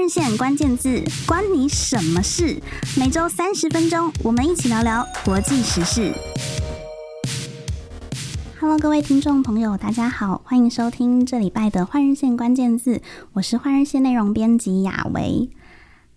日线关键字，关你什么事？每周三十分钟，我们一起聊聊国际时事。Hello，各位听众朋友，大家好，欢迎收听这礼拜的换日线关键字，我是换日线内容编辑雅维。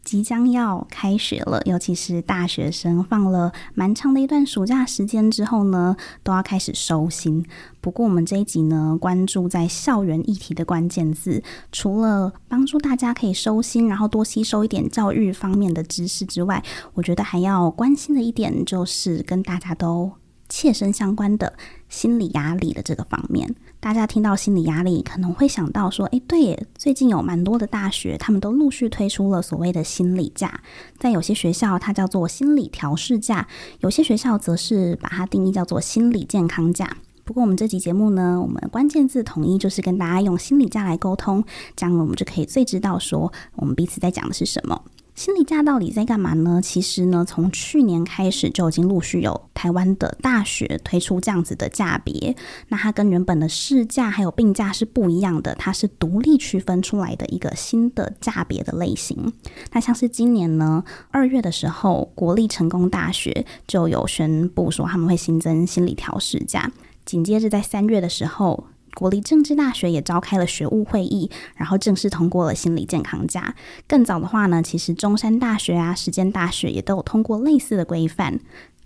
即将要开学了，尤其是大学生放了蛮长的一段暑假时间之后呢，都要开始收心。不过我们这一集呢，关注在校园议题的关键字，除了帮助大家可以收心，然后多吸收一点教育方面的知识之外，我觉得还要关心的一点就是跟大家都切身相关的心理压力的这个方面。大家听到心理压力，可能会想到说：“诶，对，最近有蛮多的大学，他们都陆续推出了所谓的心理假，在有些学校它叫做心理调试假，有些学校则是把它定义叫做心理健康假。不过我们这集节目呢，我们关键字统一就是跟大家用心理假来沟通，这样我们就可以最知道说我们彼此在讲的是什么。”心理假到底在干嘛呢？其实呢，从去年开始就已经陆续有台湾的大学推出这样子的假别。那它跟原本的事假还有病假是不一样的，它是独立区分出来的一个新的假别的类型。那像是今年呢，二月的时候，国立成功大学就有宣布说他们会新增心理调试假。紧接着在三月的时候，国立政治大学也召开了学务会议，然后正式通过了心理健康假。更早的话呢，其实中山大学啊、实践大学也都有通过类似的规范。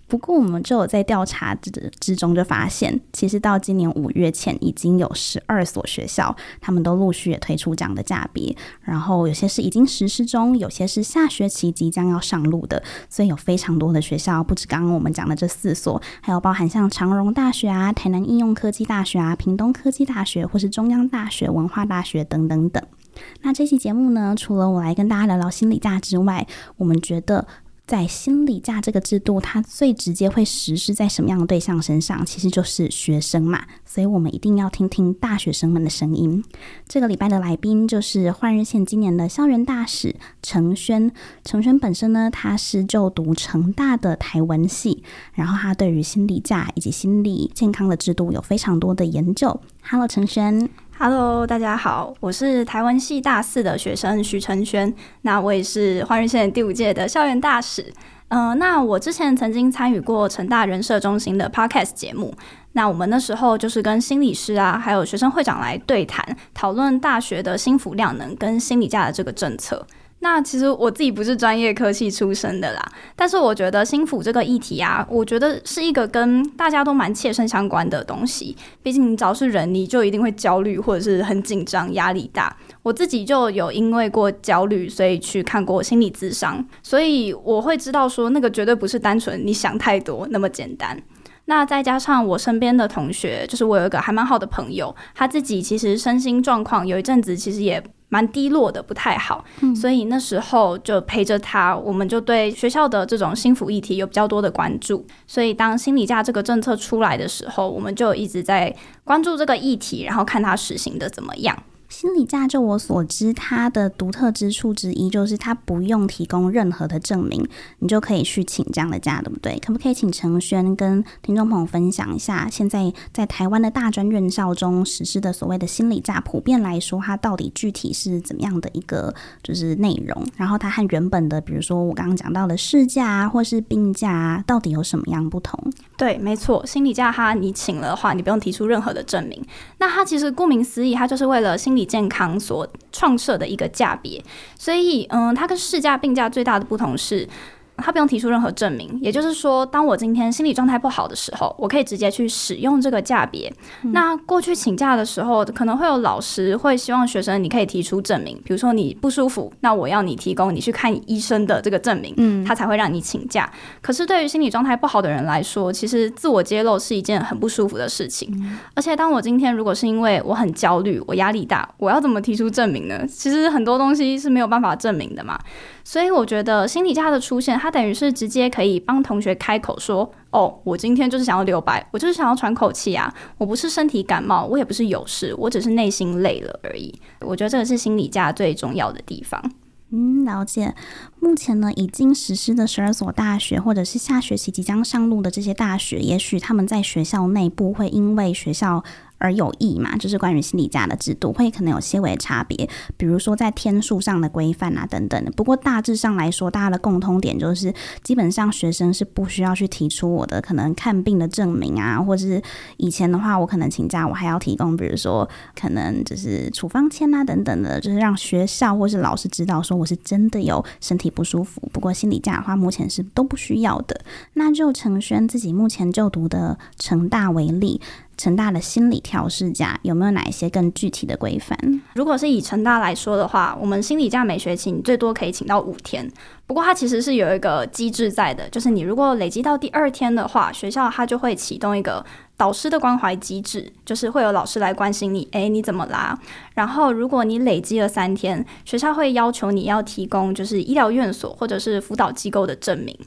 不过，我们就有在调查之之中就发现，其实到今年五月前，已经有十二所学校，他们都陆续也推出这样的价别。然后有些是已经实施中，有些是下学期即将要上路的。所以有非常多的学校，不止刚刚我们讲的这四所，还有包含像长荣大学啊、台南应用科技大学啊、屏东科技大学，或是中央大学、文化大学等等等。那这期节目呢，除了我来跟大家聊聊心理价之外，我们觉得。在心理假这个制度，它最直接会实施在什么样的对象身上？其实就是学生嘛，所以我们一定要听听大学生们的声音。这个礼拜的来宾就是换日线今年的校园大使陈轩。陈轩本身呢，他是就读成大的台文系，然后他对于心理假以及心理健康的制度有非常多的研究。Hello，程轩。Hello，大家好，我是台湾系大四的学生徐承轩，那我也是换日线第五届的校园大使。嗯、那我之前曾经参与过成大人社中心的 Podcast 节目，那我们那时候就是跟心理师啊，还有学生会长来对谈，讨论大学的心浮量能跟心理价的这个政策。那其实我自己不是专业科系出身的啦，但是我觉得心腹这个议题啊，我觉得是一个跟大家都蛮切身相关的东西。毕竟你只要是人，你就一定会焦虑或者是很紧张、压力大。我自己就有因为过焦虑，所以去看过心理咨商，所以我会知道说那个绝对不是单纯你想太多那么简单。那再加上我身边的同学，就是我有一个还蛮好的朋友，他自己其实身心状况有一阵子其实也蛮低落的，不太好，嗯，所以那时候就陪着他，我们就对学校的这种心辅议题有比较多的关注。所以当心理假这个政策出来的时候，我们就一直在关注这个议题，然后看他实行的怎么样。心理假，就我所知，它的独特之处之一就是它不用提供任何的证明，你就可以去请这样的假，对不对？可不可以请陈轩跟听众朋友分享一下，现在在台湾的大专院校中实施的所谓的心理假，普遍来说，它到底具体是怎么样的一个就是内容？然后它和原本的，比如说我刚刚讲到的事假啊或是病假啊，到底有什么样不同？对，没错，心理假它你请了的话，你不用提出任何的证明。那它其实顾名思义，它就是为了心。健康所创设的一个价别，所以嗯，它跟市价并价最大的不同是，他不用提出任何证明，也就是说，当我今天心理状态不好的时候，我可以直接去使用这个价别。嗯。那过去请假的时候，可能会有老师会希望学生你可以提出证明，比如说你不舒服，那我要你提供你去看医生的这个证明，嗯，他才会让你请假。可是对于心理状态不好的人来说，其实自我揭露是一件很不舒服的事情。嗯。而且当我今天如果是因为我很焦虑，我压力大，我要怎么提出证明呢？其实很多东西是没有办法证明的嘛。所以我觉得心理假的出现，它他等于是直接可以帮同学开口说：“哦，我今天就是想要留白，我就是想要喘口气啊，我不是身体感冒，我也不是有事，我只是内心累了而已。”我觉得这个是心理价最重要的地方。嗯，了解。目前呢，已经实施的十二所大学，或者是下学期即将上路的这些大学，也许他们在学校内部会因为学校而有异嘛，就是关于心理假的制度会可能有些微差别，比如说在天数上的规范啊等等的。不过大致上来说，大家的共通点就是，基本上学生是不需要去提出我的可能看病的证明啊，或者是以前的话，我可能请假我还要提供，比如说可能就是处方签啊等等的，就是让学校或是老师知道说我是真的有身体不舒服。不过心理假的话，目前是都不需要的。那就承轩自己目前就读的成大为例。成大的心理调适假有没有哪一些更具体的规范？如果是以成大来说的话，我们心理假每学期你最多可以请到五天。不过它其实是有一个机制在的，就是你如果累积到第二天的话，学校它就会启动一个导师的关怀机制，就是会有老师来关心你，诶，你怎么啦？然后如果你累积了三天，学校会要求你要提供就是医疗院所或者是辅导机构的证明。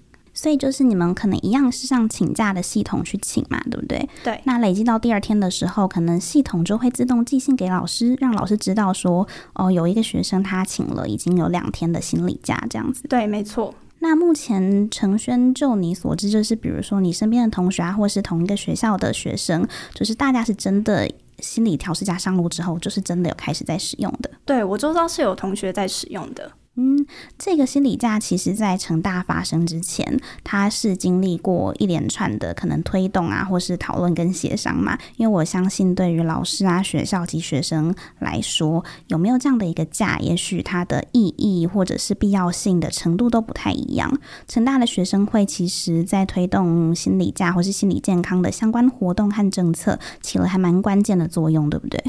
所以就是你们可能一样是上请假的系统去请嘛，对不对？对。那累积到第二天的时候，可能系统就会自动寄信给老师，让老师知道说，哦，有一个学生他请了已经有两天的心理假，这样子。对，没错。那目前程轩就你所知，就是比如说你身边的同学啊，或是同一个学校的学生，就是大家是真的心理调试假上路之后，就是真的有开始在使用的。对，我周遭是有同学在使用的。嗯，这个心理假其实，在成大发生之前，它是经历过一连串的可能推动啊，或是讨论跟协商嘛。因为我相信，对于老师啊、学校及学生来说，有没有这样的一个假，也许它的意义或者是必要性的程度都不太一样。成大的学生会其实在推动心理假或是心理健康的相关活动和政策，起了还蛮关键的作用，对不对？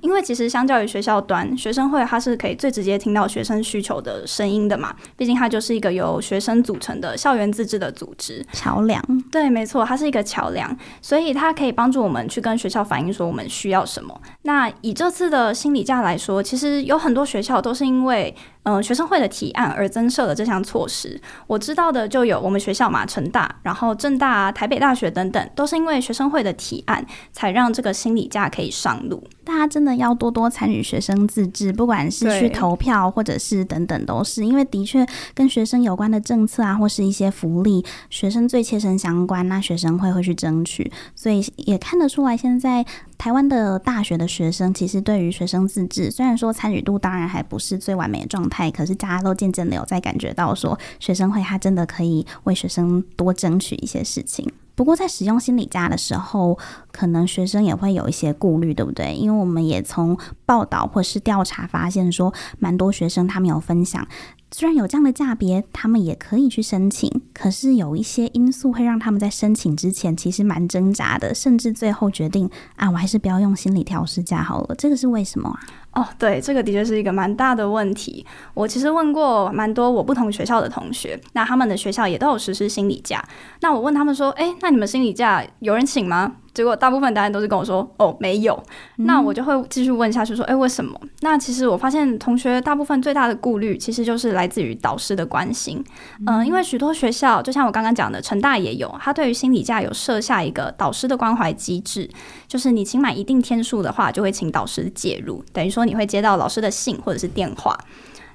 因为其实相较于学校端，学生会它是可以最直接听到学生需求的声音的嘛。毕竟它就是一个由学生组成的校园自治的组织，桥梁。对，没错，它是一个桥梁，所以它可以帮助我们去跟学校反映说我们需要什么。那以这次的心理价来说，其实有很多学校都是因为。嗯、呃，学生会的提案而增设了这项措施。我知道的就有我们学校嘛，成大，然后政大、台北大学等等，都是因为学生会的提案，才让这个心理假可以上路。大家真的要多多参与学生自治，不管是去投票或者是等等，都是因为的确跟学生有关的政策啊，或是一些福利，学生最切身相关，那学生会会去争取，所以也看得出来现在。台湾的大学的学生其实对于学生自治，虽然说参与度当然还不是最完美的状态，可是大家都渐渐的有在感觉到说，学生会他真的可以为学生多争取一些事情。不过在使用心理假的时候，可能学生也会有一些顾虑，对不对？因为我们也从报道或是调查发现说，蛮多学生他们有分享。虽然有这样的价别，他们也可以去申请，可是有一些因素会让他们在申请之前其实蛮挣扎的，甚至最后决定啊，我还是不要用心理调试假好了。这个是为什么啊？哦，对，这个的确是一个蛮大的问题。我其实问过蛮多我不同学校的同学，那他们的学校也都有实施心理假。那我问他们说，诶，那你们心理假有人请吗？结果大部分答案都是跟我说，哦，没有。嗯。那我就会继续问下去说，诶，为什么？那其实我发现同学大部分最大的顾虑，其实就是来自于导师的关心。嗯，呃，因为许多学校，就像我刚刚讲的，成大也有，他对于心理假有设下一个导师的关怀机制，就是你请满一定天数的话，就会请导师介入，等于说。你会接到老师的信或者是电话，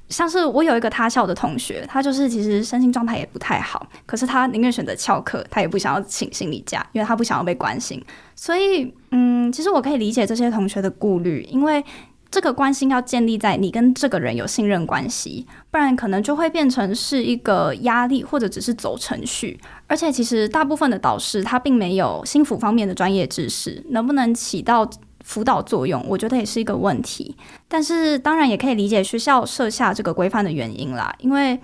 像是我有一个他校的同学，他就是其实身心状态也不太好，可是他宁愿选择翘课，他也不想要请心理假，因为他不想要被关心。所以，嗯，其实我可以理解这些同学的顾虑，因为这个关心要建立在你跟这个人有信任关系，不然可能就会变成是一个压力，或者只是走程序。而且，其实大部分的导师他并没有心辅方面的专业知识，能不能起到辅导作用，我觉得也是一个问题。但是当然也可以理解学校设下这个规范的原因啦，因为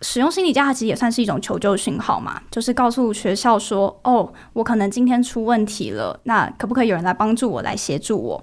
使用心理价其实也算是一种求救讯号嘛，就是告诉学校说，哦，我可能今天出问题了，那可不可以有人来帮助我，来协助我？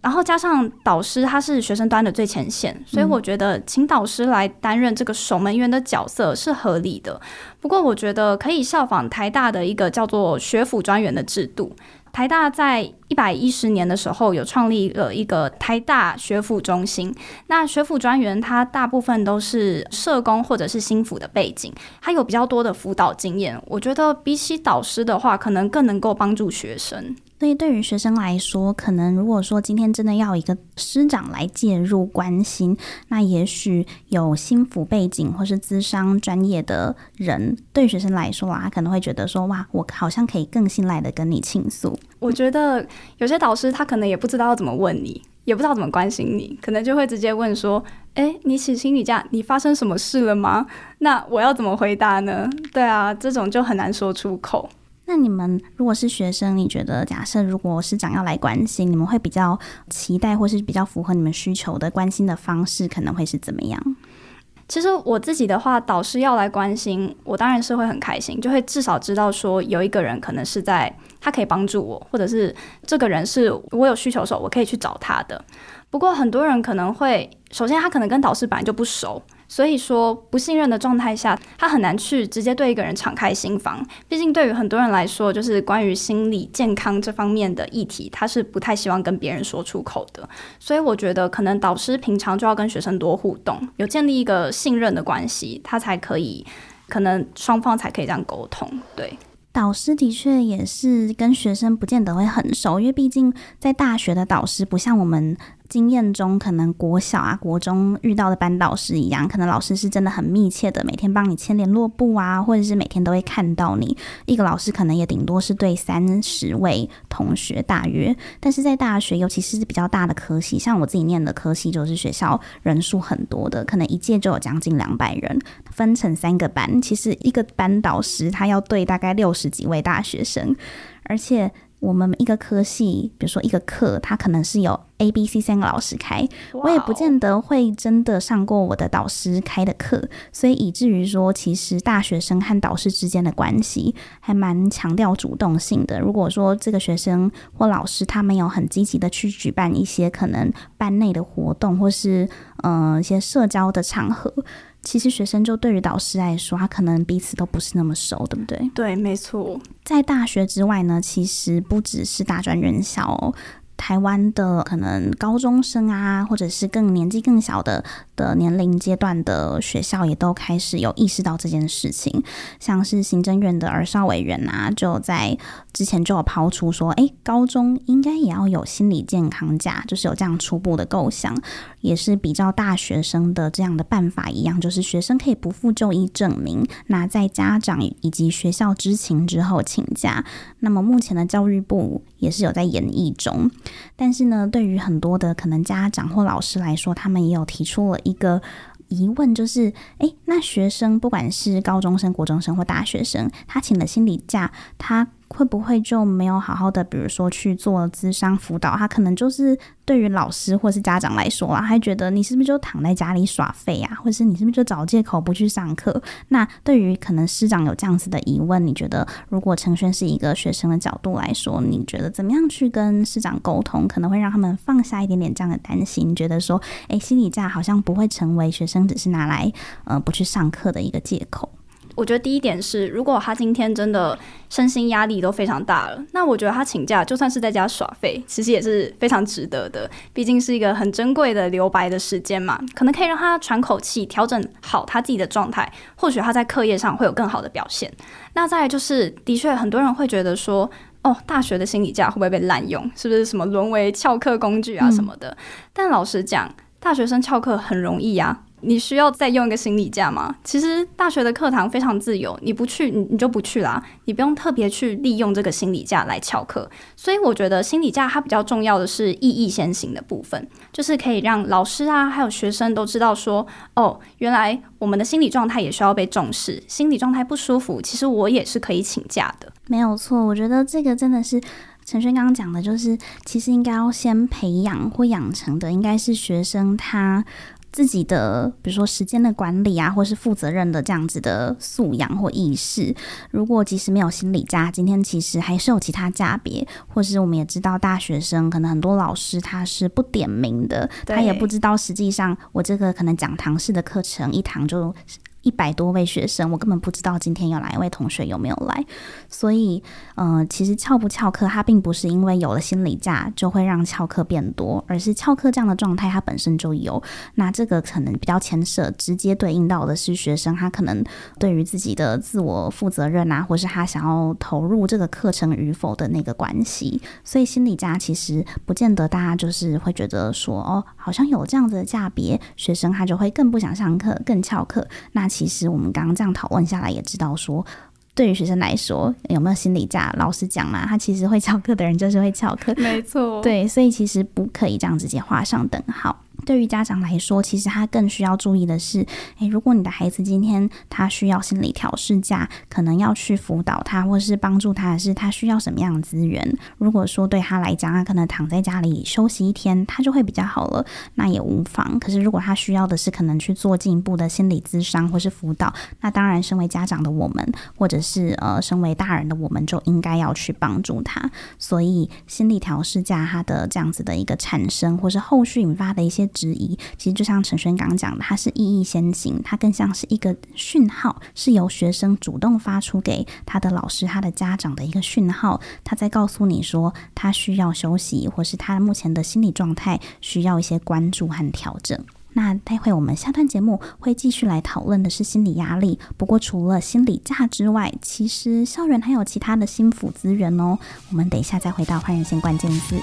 然后加上导师他是学生端的最前线，所以我觉得请导师来担任这个守门员的角色是合理的。不过我觉得可以效仿台大的一个叫做学府专员的制度。台大在一百一十年的时候有创立了一个台大学府中心，那学府专员他大部分都是社工或者是心辅的背景，他有比较多的辅导经验。我觉得比起导师的话，可能更能够帮助学生。所以对于学生来说，可能如果说今天真的要一个师长来介入关心，那也许有心辅背景或是资商专业的人，对学生来说啊，可能会觉得说，哇，我好像可以更信赖的跟你倾诉。我觉得有些导师他可能也不知道要怎么问你，也不知道怎么关心你，可能就会直接问说，哎，你请心理假，你发生什么事了吗？那我要怎么回答呢？对啊，这种就很难说出口。那你们如果是学生，你觉得假设如果师长要来关心，你们会比较期待或是比较符合你们需求的关心的方式，可能会是怎么样？其实我自己的话，导师要来关心我，当然是会很开心，就会至少知道说有一个人可能是在他可以帮助我，或者是这个人是我有需求的时候我可以去找他的。不过很多人可能会，首先他可能跟导师本来就不熟。所以说，不信任的状态下，他很难去直接对一个人敞开心房。毕竟，对于很多人来说，就是关于心理健康这方面的议题，他是不太希望跟别人说出口的。所以，我觉得可能导师平常就要跟学生多互动，有建立一个信任的关系，他才可以，可能双方才可以这样沟通。对，导师的确也是跟学生不见得会很熟，因为毕竟在大学的导师不像我们。经验中，可能国小啊、国中遇到的班导师一样，可能老师是真的很密切的，每天帮你签联络簿啊，或者是每天都会看到你。一个老师可能也顶多是对三十位同学大约，但是在大学，尤其是比较大的科系，像我自己念的科系，就是学校人数很多的，可能一届就有将近两百人，分成三个班，其实一个班导师他要对大概六十几位大学生，而且。我们一个科系，比如说一个课，它可能是有 A、B、C 三个老师开，我也不见得会真的上过我的导师开的课，所以以至于说，其实大学生和导师之间的关系还蛮强调主动性的。如果说这个学生或老师他没有很积极的去举办一些可能班内的活动，或是嗯、呃、一些社交的场合。其实学生就对于导师来说，他可能彼此都不是那么熟，对不对？对，没错。在大学之外呢，其实不只是大专院校哦。台湾的可能高中生啊，或者是更年纪更小的的年龄阶段的学校，也都开始有意识到这件事情。像是行政院的儿少委员啊，就在之前就有抛出说，诶，高中应该也要有心理健康假，就是有这样初步的构想，也是比较大学生的这样的办法一样，就是学生可以不附就医证明，那在家长以及学校知情之后请假。那么目前的教育部也是有在研议中。但是呢，对于很多的可能家长或老师来说，他们也有提出了一个疑问，就是，诶，那学生不管是高中生、国中生或大学生，他请了心理假，他。会不会就没有好好的，比如说去做咨商辅导？他可能就是对于老师或是家长来说啊，还觉得你是不是就躺在家里耍废啊，或者是你是不是就找借口不去上课？那对于可能师长有这样子的疑问，你觉得如果陈轩是一个学生的角度来说，你觉得怎么样去跟师长沟通，可能会让他们放下一点点这样的担心？觉得说，诶，心理假好像不会成为学生只是拿来呃不去上课的一个借口。我觉得第一点是，如果他今天真的身心压力都非常大了，那我觉得他请假就算是在家耍废，其实也是非常值得的。毕竟是一个很珍贵的留白的时间嘛，可能可以让他喘口气，调整好他自己的状态，或许他在课业上会有更好的表现。那再就是，的确很多人会觉得说，哦，大学的心理假会不会被滥用？是不是什么沦为翘课工具啊什么的？但老实讲，大学生翘课很容易呀、你需要再用一个心理假吗？其实大学的课堂非常自由，你不去，你你就不去啦，你不用特别去利用这个心理假来翘课。所以我觉得心理假它比较重要的是意义先行的部分，就是可以让老师啊，还有学生都知道说，哦，原来我们的心理状态也需要被重视，心理状态不舒服，其实我也是可以请假的。没有错，我觉得这个真的是陈轩刚刚讲的，就是其实应该要先培养或养成的，应该是学生他。自己的，比如说时间的管理啊，或是负责任的这样子的素养或意识。如果即使没有心理家，今天其实还是有其他家别，或是我们也知道大学生可能很多老师他是不点名的，他也不知道实际上我这个可能讲堂式的课程一堂就。一百多位学生，我根本不知道今天有哪一位同学有没有来。所以，呃，其实翘不翘课，它并不是因为有了心理假就会让翘课变多，而是翘课这样的状态它本身就有。那这个可能比较牵涉，直接对应到的是学生他可能对于自己的自我负责任啊，或是他想要投入这个课程与否的那个关系。所以心理假其实不见得大家就是会觉得说，哦，好像有这样子的假别，学生他就会更不想上课，更翘课。那实我们刚刚这样讨论下来，也知道说，对于学生来说，有没有心理价？老实讲嘛，他其实会翘课的人就是会翘课，没错。对，所以其实不可以这样直接画上等号。对于家长来说，其实他更需要注意的是，诶，如果你的孩子今天他需要心理调适假，可能要去辅导他，或是帮助他的是他需要什么样的资源。如果说对他来讲，他可能躺在家里休息一天，他就会比较好了，那也无妨。可是如果他需要的是可能去做进一步的心理咨商或是辅导，那当然，身为家长的我们，或者是呃，身为大人的我们，就应该要去帮助他。所以，心理调适假它的这样子的一个产生，或是后续引发的一些。之一，其实就像陈轩刚讲的，它是意义先行，它更像是一个讯号，是由学生主动发出给他的老师、他的家长的一个讯号，他在告诉你说他需要休息，或是他目前的心理状态需要一些关注和调整。那待会我们下段节目会继续来讨论的是心理压力，不过除了心理价之外，其实校园还有其他的心辅资源哦。我们等一下再回到换人线关键字。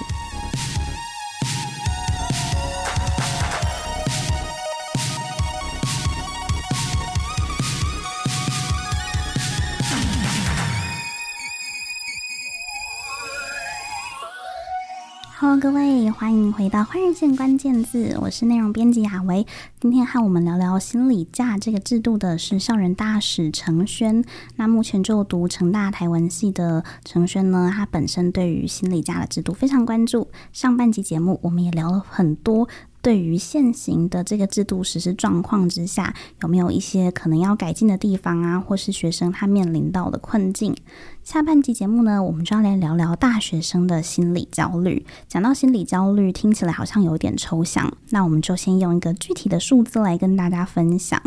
Hello，各位，欢迎回到换日线关键字，我是内容编辑雅维。今天和我们聊聊心理价这个制度的是校人大使陈轩。那目前就读成大台文系的陈轩呢，他本身对于心理价的制度非常关注。上半集节目我们也聊了很多。对于现行的这个制度实施状况之下，有没有一些可能要改进的地方啊？或是学生他面临到的困境？下半集节目呢，我们就要来聊聊大学生的心理焦虑。讲到心理焦虑，听起来好像有点抽象，那我们就先用一个具体的数字来跟大家分享。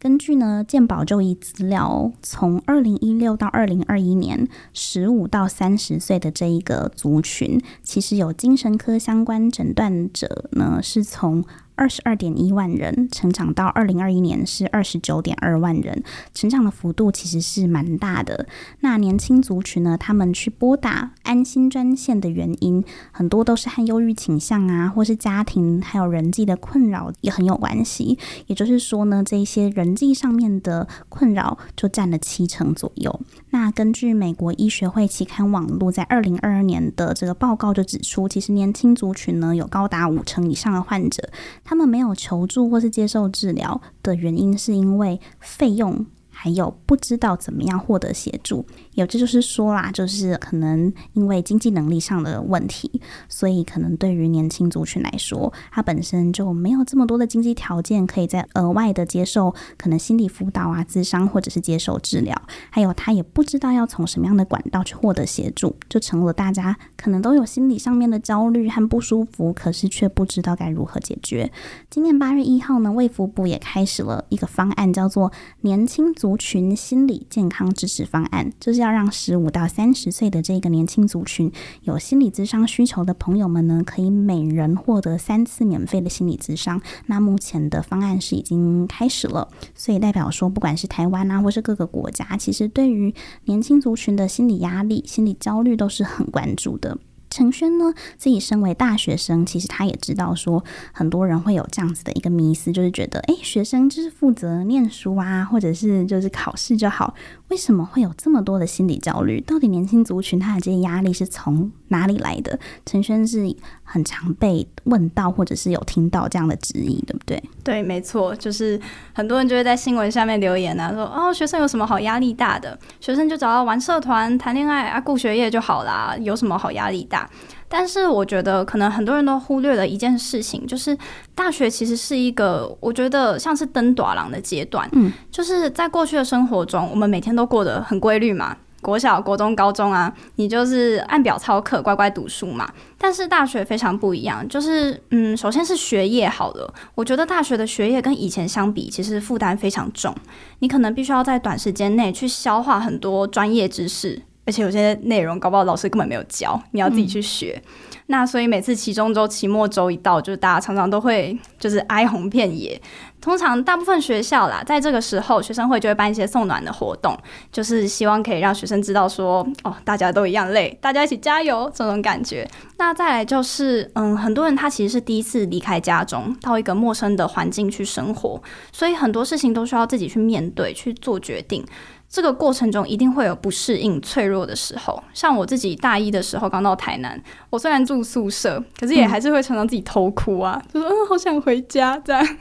根据呢健保就医资料，从二零一六到二零二一年，十五到三十岁的这一个族群，其实有精神科相关诊断者呢，是从二十二点一万人成长到二零二一年是二十九点二万人，成长的幅度其实是蛮大的。那年轻族群呢，他们去拨打安心专线的原因，很多都是和忧郁倾向啊，或是家庭还有人际的困扰也很有关系。也就是说呢，这些人际上面的困扰就占了七成左右。那根据美国医学会期刊网络在二零二二年的这个报告就指出，其实年轻族群呢，有高达五成以上的患者。他们没有求助或是接受治疗的原因，是因为费用。还有不知道怎么样获得协助，有这就是说啦，就是可能因为经济能力上的问题，所以可能对于年轻族群来说，他本身就没有这么多的经济条件，可以再额外的接受可能心理辅导啊、咨商或者是接受治疗，还有他也不知道要从什么样的管道去获得协助，就成了大家可能都有心理上面的焦虑和不舒服，可是却不知道该如何解决。今年八月一号呢，卫福部也开始了一个方案，叫做年轻族。族群心理健康支持方案，就是要让十五到三十岁的这个年轻族群有心理咨商需求的朋友们呢，可以每人获得三次免费的心理咨商。那目前的方案是已经开始了，所以代表说，不管是台湾啊，或是各个国家，其实对于年轻族群的心理压力、心理焦虑都是很关注的。陈轩呢，自己身为大学生，其实他也知道说，很多人会有这样子的一个迷思，就是觉得，诶，学生就是负责念书啊，或者是就是考试就好。为什么会有这么多的心理焦虑？到底年轻族群他的这些压力是从哪里来的？陈轩是很常被问到，或者是有听到这样的质疑，对不对？对，没错，就是很多人就会在新闻下面留言啊，说哦，学生有什么好压力大的？学生就找到玩社团、谈恋爱啊，顾学业就好啦，有什么好压力大？但是我觉得，可能很多人都忽略了一件事情，就是大学其实是一个，我觉得像是登短廊的阶段。嗯，就是在过去的生活中，我们每天都过得很规律嘛，国小、国中、高中啊，你就是按表操课，乖乖读书嘛。但是大学非常不一样，就是嗯，首先是学业好了。我觉得大学的学业跟以前相比，其实负担非常重。你可能必须要在短时间内去消化很多专业知识，而且有些内容搞不好老师根本没有教，你要自己去学。嗯那所以每次期中周、期末周一到，就是大家常常都会就是哀鸿遍野。通常大部分学校啦，在这个时候，学生会就会办一些送暖的活动，就是希望可以让学生知道说，哦，大家都一样累，大家一起加油这种感觉。那再来就是，嗯，很多人他其实是第一次离开家中，到一个陌生的环境去生活，所以很多事情都需要自己去面对、去做决定。这个过程中一定会有不适应、脆弱的时候。像我自己大一的时候刚到台南，我虽然住宿舍，可是也还是会常常自己偷哭啊，就说嗯，好想回家这样。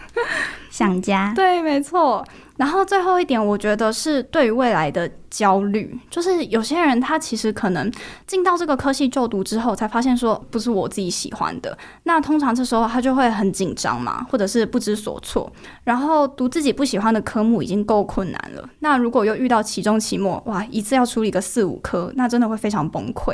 想家。对，没错。然后最后一点，我觉得是对于未来的焦虑，就是有些人他其实可能进到这个科系就读之后，才发现说不是我自己喜欢的。那通常这时候他就会很紧张嘛，或者是不知所措。然后读自己不喜欢的科目已经够困难了，那如果又遇到期中、期末，哇，一次要处理个四五科，那真的会非常崩溃。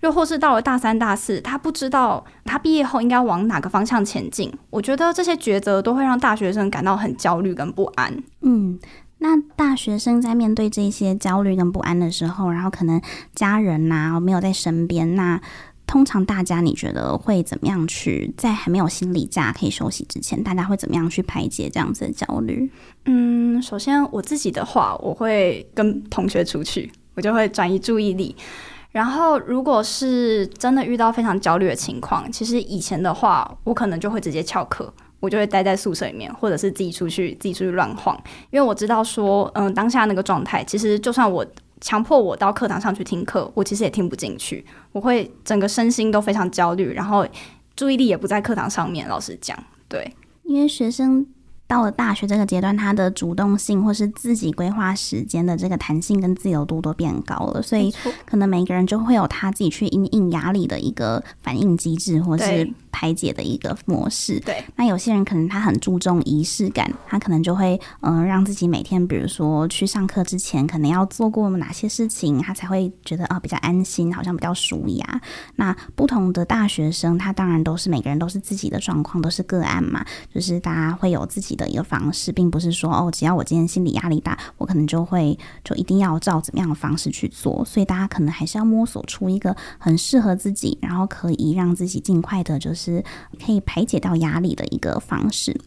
又或是到了大三、大四，他不知道他毕业后应该往哪个方向前进。我觉得这些抉择都会让大学生感到很焦虑跟不安。嗯，那大学生在面对这些焦虑跟不安的时候，然后可能家人呐、啊、没有在身边，那通常大家你觉得会怎么样去在还没有心理假可以休息之前，大家会怎么样去排解这样子的焦虑？嗯，首先我自己的话，我会跟同学出去，我就会转移注意力。然后，如果是真的遇到非常焦虑的情况，其实以前的话，我可能就会直接翘课，我就会待在宿舍里面，或者是自己出去，自己出去乱晃，因为我知道说，嗯，当下那个状态，其实就算我强迫我到课堂上去听课，我其实也听不进去，我会整个身心都非常焦虑，然后注意力也不在课堂上面。老实讲，对，因为学生。到了大学这个阶段，他的主动性或是自己规划时间的这个弹性跟自由度都变高了，所以可能每个人就会有他自己去因应压力的一个反应机制，或是排解的一个模式。对，那有些人可能他很注重仪式感，他可能就会嗯、呃、让自己每天，比如说去上课之前，可能要做过哪些事情，他才会觉得啊比较安心，好像比较舒压。那不同的大学生，他当然都是每个人都是自己的状况，都是个案嘛，就是大家会有自己的。一个方式，并不是说哦，只要我今天心理压力大，我可能就会就一定要照怎么样的方式去做。所以大家可能还是要摸索出一个很适合自己，然后可以让自己尽快的，就是可以排解到压力的一个方式。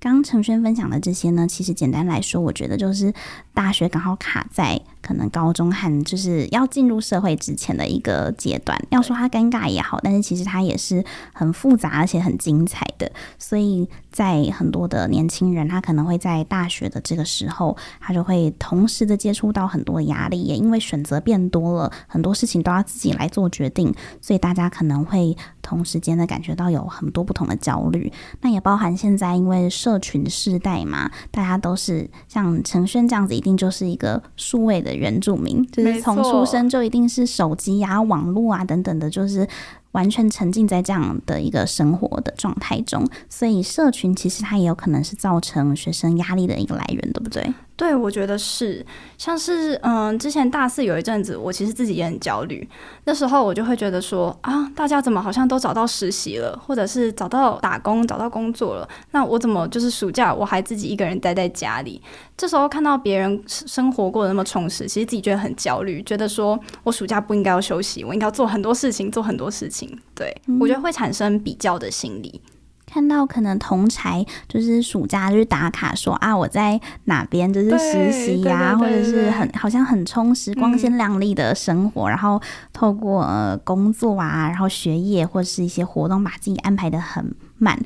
刚刚陈轩分享的这些呢，其实简单来说，我觉得就是大学刚好卡在可能高中和就是要进入社会之前的一个阶段。要说他尴尬也好，但是其实他也是很复杂而且很精彩的。所以在很多的年轻人，他可能会在大学的这个时候，他就会同时的接触到很多压力，也因为选择变多了，很多事情都要自己来做决定，所以大家可能会同时间的感觉到有很多不同的焦虑。那也包含现在因为社群世代嘛，大家都是像陈轩这样子，一定就是一个数位的原住民，就是从出生就一定是手机啊、网络啊等等的，就是。完全沉浸在这样的一个生活的状态中，所以社群其实它也有可能是造成学生压力的一个来源，对不对？对，我觉得是，像是嗯，之前大四有一阵子，我其实自己也很焦虑。那时候我就会觉得说啊，大家怎么好像都找到实习了，或者是找到打工、找到工作了，那我怎么就是暑假我还自己一个人待在家里？这时候看到别人生活过得那么充实，其实自己觉得很焦虑，觉得说我暑假不应该要休息，我应该要做很多事情，做很多事情。对，嗯，我觉得会产生比较的心理。看到可能同才就是暑假就是打卡说啊，我在哪边就是实习呀，或者是很好像很充实、光鲜亮丽的生活，嗯、然后透过呃工作啊，然后学业或者是一些活动，把自己安排的很满。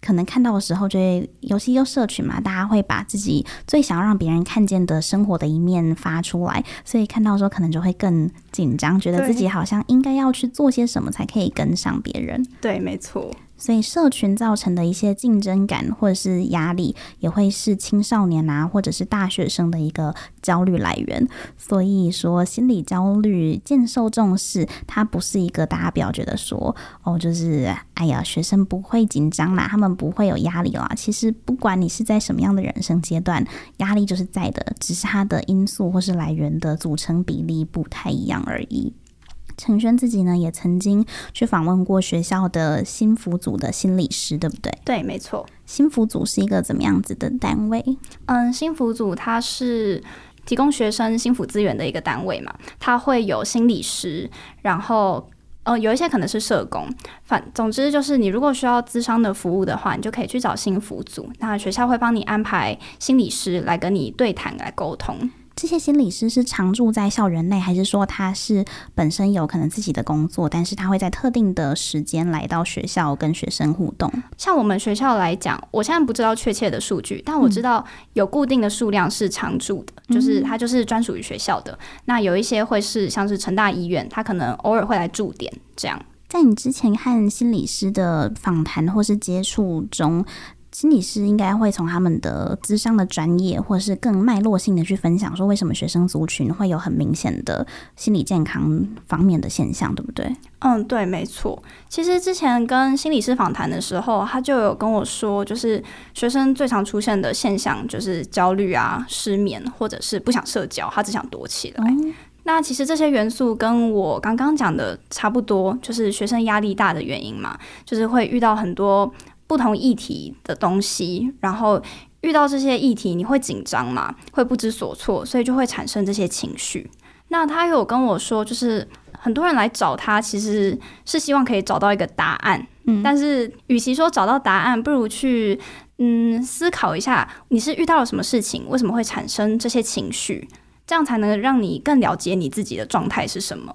可能看到的时候，就会尤其又社群嘛，大家会把自己最想要让别人看见的生活的一面发出来，所以看到的时候可能就会更紧张，觉得自己好像应该要去做些什么才可以跟上别人。对，没错。所以社群造成的一些竞争感或者是压力，也会是青少年啊或者是大学生的一个焦虑来源。所以说，心理焦虑渐受重视，它不是一个大家不要觉得说哦，就是哎呀，学生不会紧张啦，他们不会有压力啦。其实不管你是在什么样的人生阶段，压力就是在的，只是它的因素或是来源的组成比例不太一样而已。承轩自己呢，也曾经去访问过学校的心辅组的心理师，对不对？对，没错。心辅组是一个怎么样子的单位？嗯，心辅组它是提供学生心辅资源的一个单位嘛，它会有心理师，然后呃，有一些可能是社工，反总之就是你如果需要咨商的服务的话，你就可以去找心辅组，那学校会帮你安排心理师来跟你对谈来沟通。这些心理师是常驻在校园内，还是说他是本身有可能自己的工作，但是他会在特定的时间来到学校跟学生互动？像我们学校来讲，我现在不知道确切的数据，但我知道有固定的数量是常驻的，嗯、就是他就是专属于学校的。那有一些会是像是成大医院，他可能偶尔会来驻点这样。在你之前和心理师的访谈或是接触中，心理师应该会从他们的智商的专业，或者是更脉络性的去分享，说为什么学生族群会有很明显的心理健康方面的现象，对不对？嗯，对，没错。其实之前跟心理师访谈的时候，他就有跟我说，就是学生最常出现的现象就是焦虑啊、失眠，或者是不想社交，他只想躲起来。嗯、那其实这些元素跟我刚刚讲的差不多，就是学生压力大的原因嘛，就是会遇到很多。不同议题的东西，然后遇到这些议题，你会紧张嘛？会不知所措，所以就会产生这些情绪。那他有跟我说，就是很多人来找他，其实是希望可以找到一个答案。嗯，但是与其说找到答案，不如去嗯思考一下，你是遇到了什么事情，为什么会产生这些情绪？这样才能让你更了解你自己的状态是什么。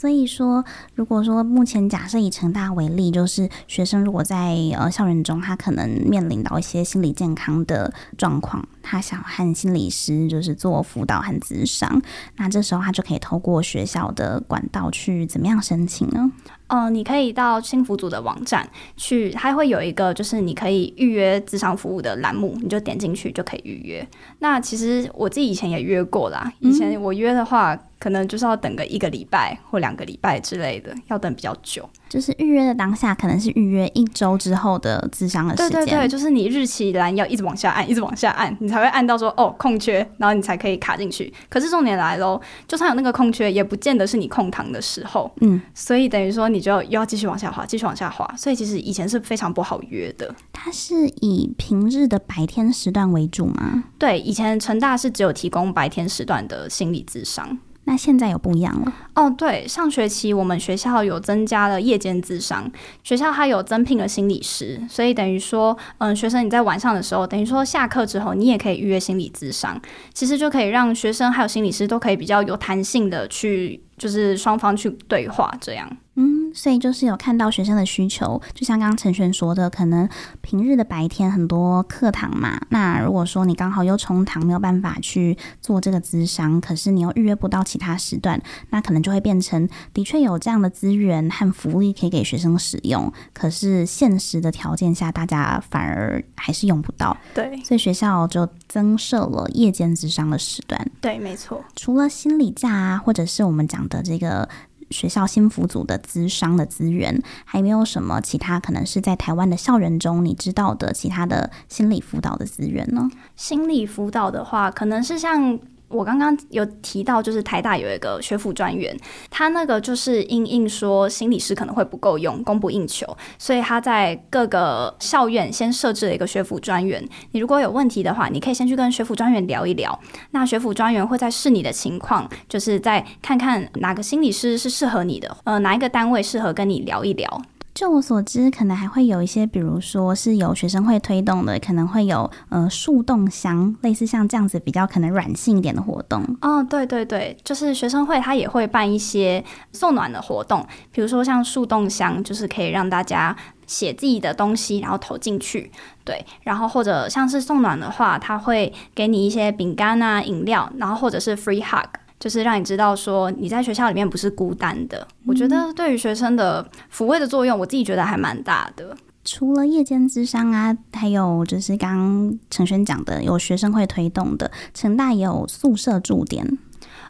所以说，如果说目前假设以成大为例，就是学生如果在呃校园中，他可能面临到一些心理健康的状况，他想和心理师就是做辅导和咨商，那这时候他就可以透过学校的管道去怎么样申请呢？嗯、呃，你可以到幸福组的网站去，它会有一个就是你可以预约咨商服务的栏目，你就点进去就可以预约。那其实我自己以前也约过啦，以前我约的话。嗯可能就是要等个一个礼拜或两个礼拜之类的，要等比较久。就是预约的当下，可能是预约一周之后的智商的时间。对对对，就是你日期栏要一直往下按，一直往下按，你才会按到说哦空缺，然后你才可以卡进去。可是重点来喽，就算有那个空缺，也不见得是你空堂的时候。嗯，所以等于说你就又要继续往下滑，继续往下滑。所以其实以前是非常不好约的。它是以平日的白天时段为主吗？对，以前成大是只有提供白天时段的心理智商。那现在有不一样了哦，对，上学期我们学校有增加了夜间智商，学校还有增聘了心理师，所以等于说，嗯，学生你在晚上的时候，等于说下课之后，你也可以预约心理咨商，其实就可以让学生还有心理师都可以比较有弹性的去，就是双方去对话这样。嗯，所以就是有看到学生的需求，就像刚刚陈璇说的，可能平日的白天很多课堂嘛，那如果说你刚好又冲堂，没有办法去做这个咨商，可是你又预约不到其他时段，那可能就会变成的确有这样的资源和福利可以给学生使用，可是现实的条件下，大家反而还是用不到。对，所以学校就增设了夜间咨商的时段。对，没错。除了心理假啊，或者是我们讲的这个。学校心辅组的资商的资源，还没有什么其他可能是在台湾的校园中你知道的其他的心理辅导的资源呢？心理辅导的话，可能是像。我刚刚有提到，就是台大有一个学府专员，他那个就是因应说心理师可能会不够用，供不应求，所以他在各个校院先设置了一个学府专员。你如果有问题的话，你可以先去跟学府专员聊一聊。那学府专员会在视你的情况，就是再看看哪个心理师是适合你的，呃，哪一个单位适合跟你聊一聊。就我所知，可能还会有一些，比如说是由学生会推动的，可能会有呃树洞箱，类似像这样子比较可能软性一点的活动。哦，对对对，就是学生会他也会办一些送暖的活动，比如说像树洞箱，就是可以让大家写自己的东西，然后投进去。对，然后或者像是送暖的话，他会给你一些饼干啊、饮料，然后或者是 free hug。就是让你知道说你在学校里面不是孤单的。嗯、我觉得对于学生的抚慰的作用，我自己觉得还蛮大的。除了夜间之商啊，还有就是刚刚承轩讲的，有学生会推动的，成大也有宿舍驻点。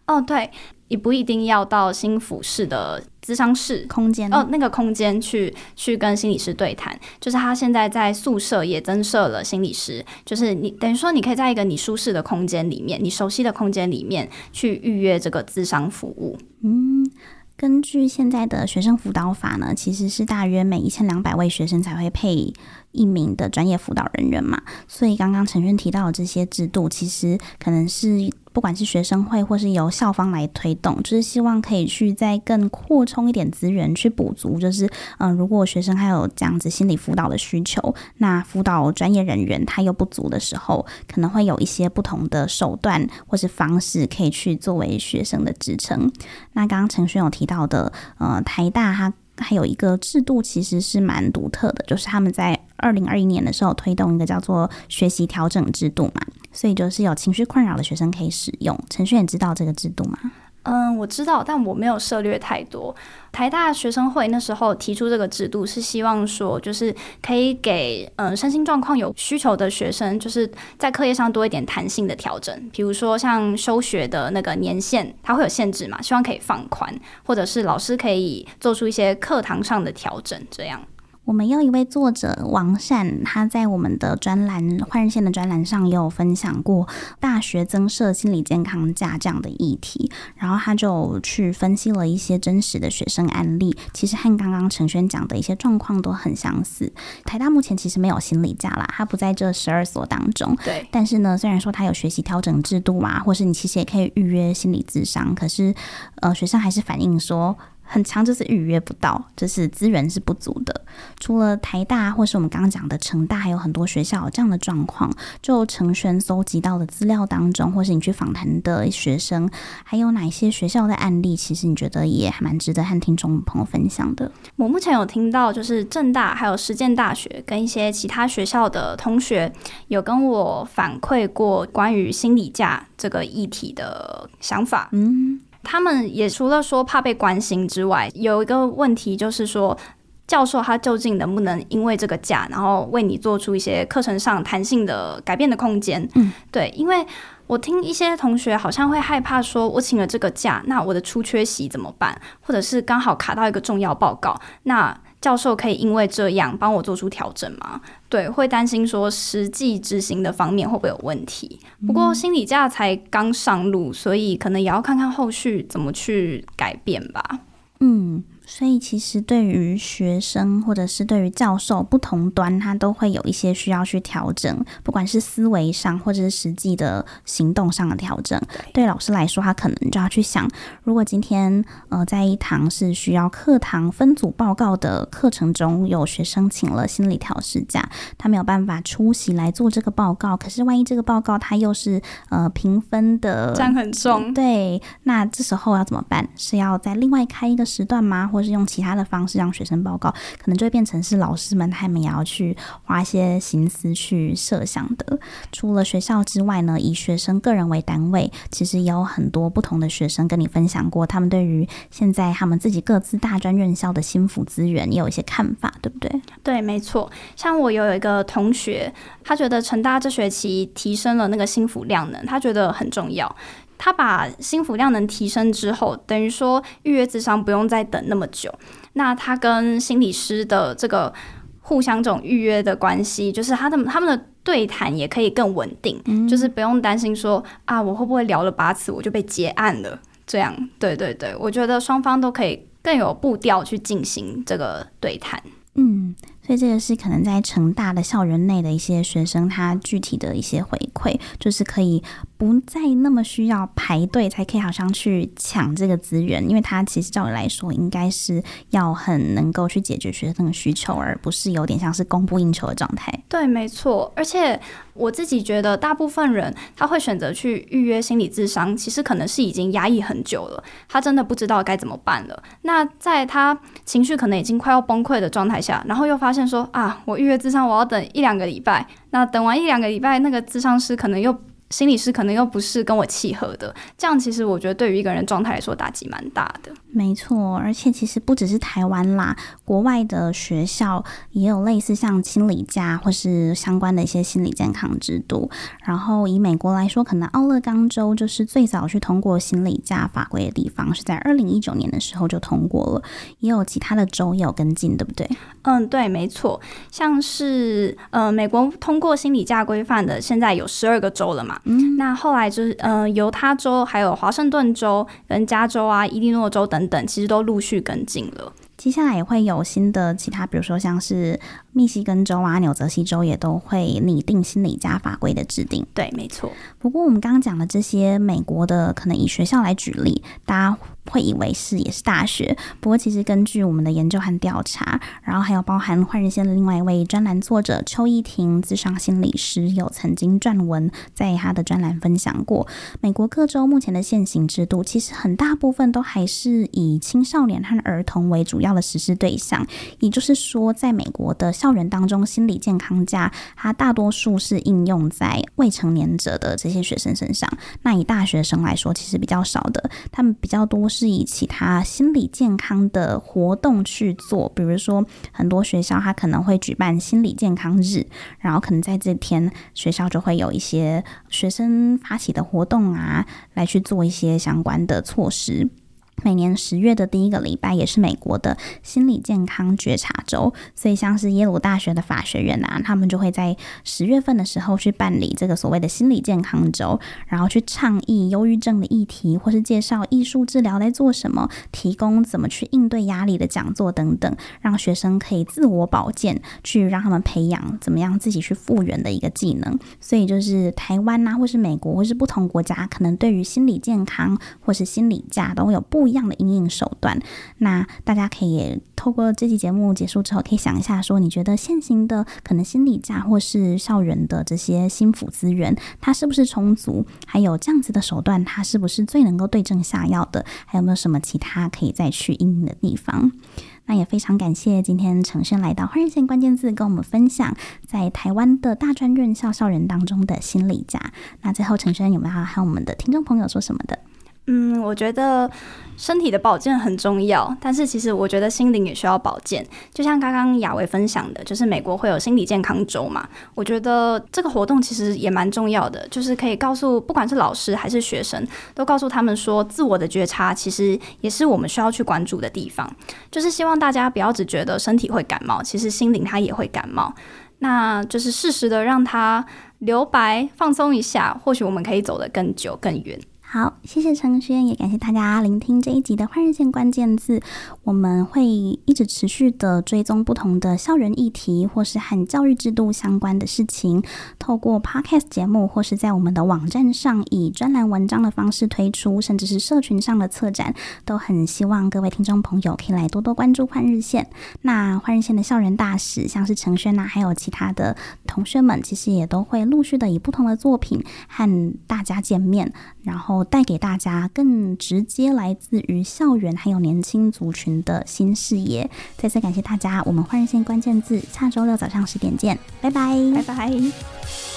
哦，对，也不一定要到新府市的咨商室空间哦，那个空间去去跟心理师对谈，就是他现在在宿舍也增设了心理师，就是你等于说你可以在一个你舒适的空间里面，你熟悉的空间里面去预约这个咨商服务。嗯。根据现在的学生辅导法呢，其实是大约每一千两百位学生才会配一名的专业辅导人员嘛，所以刚刚陈轩提到的这些制度，其实可能是。不管是学生会或是由校方来推动，就是希望可以去再更扩充一点资源去补足。就是嗯、如果学生还有这样子心理辅导的需求，那辅导专业人员他又不足的时候，可能会有一些不同的手段或是方式可以去作为学生的支撑。那刚刚陈轩有提到的，呃，台大它还有一个制度其实是蛮独特的，就是他们在二零二一年的时候推动一个叫做学习调整制度嘛。所以就是有情绪困扰的学生可以使用。承轩也知道这个制度吗？嗯，我知道，但我没有涉猎太多。台大学生会那时候提出这个制度，是希望说，就是可以给嗯身心状况有需求的学生，就是在课业上多一点弹性的调整。比如说像休学的那个年限，它会有限制嘛，希望可以放宽，或者是老师可以做出一些课堂上的调整，这样。我们有一位作者王善，他在我们的专栏《换日线》的专栏上也有分享过大学增设心理健康假这样的议题，然后他就去分析了一些真实的学生案例，其实和刚刚陈轩讲的一些状况都很相似。台大目前其实没有心理假啦，他不在这十二所当中。对，但是呢，虽然说他有学习调整制度啊，或是你其实也可以预约心理咨商，可是呃，学生还是反映说。很强，就是预约不到，就是资源是不足的。除了台大，或是我们刚刚讲的成大，还有很多学校有这样的状况。就成轩搜集到的资料当中，或是你去访谈的学生，还有哪些学校的案例，其实你觉得也还蛮值得和听众朋友分享的？我目前有听到，就是政大还有实践大学跟一些其他学校的同学，有跟我反馈过关于心理价这个议题的想法。嗯。他们也除了说怕被关心之外，有一个问题就是说，教授他究竟能不能因为这个假，然后为你做出一些课程上弹性的改变的空间？嗯，对，因为我听一些同学好像会害怕说，我请了这个假，那我的出缺席怎么办？或者是刚好卡到一个重要报告，那。教授可以因为这样帮我做出调整吗？对，会担心说实际执行的方面会不会有问题。不过心理价才刚上路，所以可能也要看看后续怎么去改变吧。嗯。所以，其实对于学生或者是对于教授不同端，他都会有一些需要去调整，不管是思维上或者是实际的行动上的调整。对老师来说，他可能就要去想，如果今天呃在一堂是需要课堂分组报告的课程中，有学生请了心理调试假，他没有办法出席来做这个报告。可是，万一这个报告他又是呃评分的占很重，对，那这时候要怎么办？是要再另外开一个时段吗？或或是用其他的方式让学生报告，可能就会变成是老师们他们也要去花一些心思去设想的。除了学校之外呢，以学生个人为单位，其实也有很多不同的学生跟你分享过，他们对于现在他们自己各自大专院校的心辅资源也有一些看法，对不对？对，没错。像我有一个同学，他觉得成大这学期提升了那个心辅量能，他觉得很重要。他把心服量能提升之后，等于说预约咨商不用再等那么久。那他跟心理师的这个互相这种预约的关系，就是他的他们的对谈也可以更稳定，嗯、就是不用担心说啊，我会不会聊了八次我就被结案了？这样，对对对，我觉得双方都可以更有步调去进行这个对谈。嗯。所以这个是可能在成大的校园内的一些学生，他具体的一些回馈，就是可以不再那么需要排队才可以好像去抢这个资源，因为他其实照理来说应该是要很能够去解决学生的需求，而不是有点像是供不应求的状态。对，没错。而且我自己觉得，大部分人他会选择去预约心理咨商，其实可能是已经压抑很久了，他真的不知道该怎么办了。那在他情绪可能已经快要崩溃的状态下，然后又发现。说啊，我预约咨商，我要等一两个礼拜。那等完一两个礼拜，那个咨商师可能又心理师可能又不是跟我契合的，这样其实我觉得对于一个人状态来说打击蛮大的。没错，而且其实不只是台湾啦，国外的学校也有类似像心理假或是相关的一些心理健康制度。然后以美国来说，可能奥勒冈州就是最早去通过心理假法规的地方，是在二零一九年的时候就通过了。也有其他的州也有跟进，对不对？嗯，对，没错。像是呃，美国通过心理假规范的，现在有十二个州了嘛。嗯，那后来就是，呃，犹他州、还有华盛顿州、跟加州啊、伊利诺州等等，其实都陆续跟进了。接下来也会有新的其他，比如说像是密西根州啊、纽泽西州也都会拟定心理家法规的制定。对，没错。不过我们刚刚讲的这些美国的，可能以学校来举例，大家会以为是也是大学。不过其实根据我们的研究和调查，然后还有包含换日线的另外一位专栏作者邱依婷，咨商心理师，有曾经撰文在他的专栏分享过，美国各州目前的现行制度，其实很大部分都还是以青少年和儿童为主要的实施对象。也就是说，在美国的校园当中，心理健康假它大多数是应用在未成年者的这些学生身上。那以大学生来说，其实比较少的，他们比较多是以其他心理健康的活动去做，比如说很多学校它可能会举办心理健康日，然后可能在这天学校就会有一些学生发起的活动啊，来去做一些相关的措施。每年十月的第一个礼拜也是美国的心理健康觉察周，所以像是耶鲁大学的法学院啊，他们就会在十月份的时候去办理这个所谓的心理健康周，然后去倡议忧郁症的议题，或是介绍艺术治疗在做什么，提供怎么去应对压力的讲座等等，让学生可以自我保健，去让他们培养怎么样自己去复原的一个技能。所以就是台湾呐、或是美国，或是不同国家，可能对于心理健康或是心理假都会有不一样的阴影手段，那大家可以透过这期节目结束之后，可以想一下，说你觉得现行的可能心理价或是校园的这些心辅资源，它是不是充足？还有这样子的手段，它是不是最能够对症下药的？还有没有什么其他可以再去阴影的地方？那也非常感谢今天陈轩来到换日线关键字，跟我们分享在台湾的大专院校校园当中的心理价。那最后，陈轩有没有要和我们的听众朋友说什么的？嗯，我觉得身体的保健很重要，但是其实我觉得心灵也需要保健。就像刚刚雅维分享的，就是美国会有心理健康周嘛，我觉得这个活动其实也蛮重要的，就是可以告诉不管是老师还是学生，都告诉他们说，自我的觉察其实也是我们需要去关注的地方。就是希望大家不要只觉得身体会感冒，其实心灵它也会感冒，那就是适时的让它留白，放松一下，或许我们可以走得更久更远。好，谢谢陈轩，也感谢大家聆听这一集的换日线关键字。我们会一直持续的追踪不同的校园议题，或是和教育制度相关的事情，透过 Podcast 节目，或是在我们的网站上以专栏文章的方式推出，甚至是社群上的策展，都很希望各位听众朋友可以来多多关注换日线。那换日线的校园大使，像是陈轩呐，还有其他的同学们，其实也都会陆续的以不同的作品和大家见面，然后。带给大家更直接来自于校园还有年轻族群的新视野。再次感谢大家，我们换日线关键字，下周六早上十点见，拜拜，拜拜。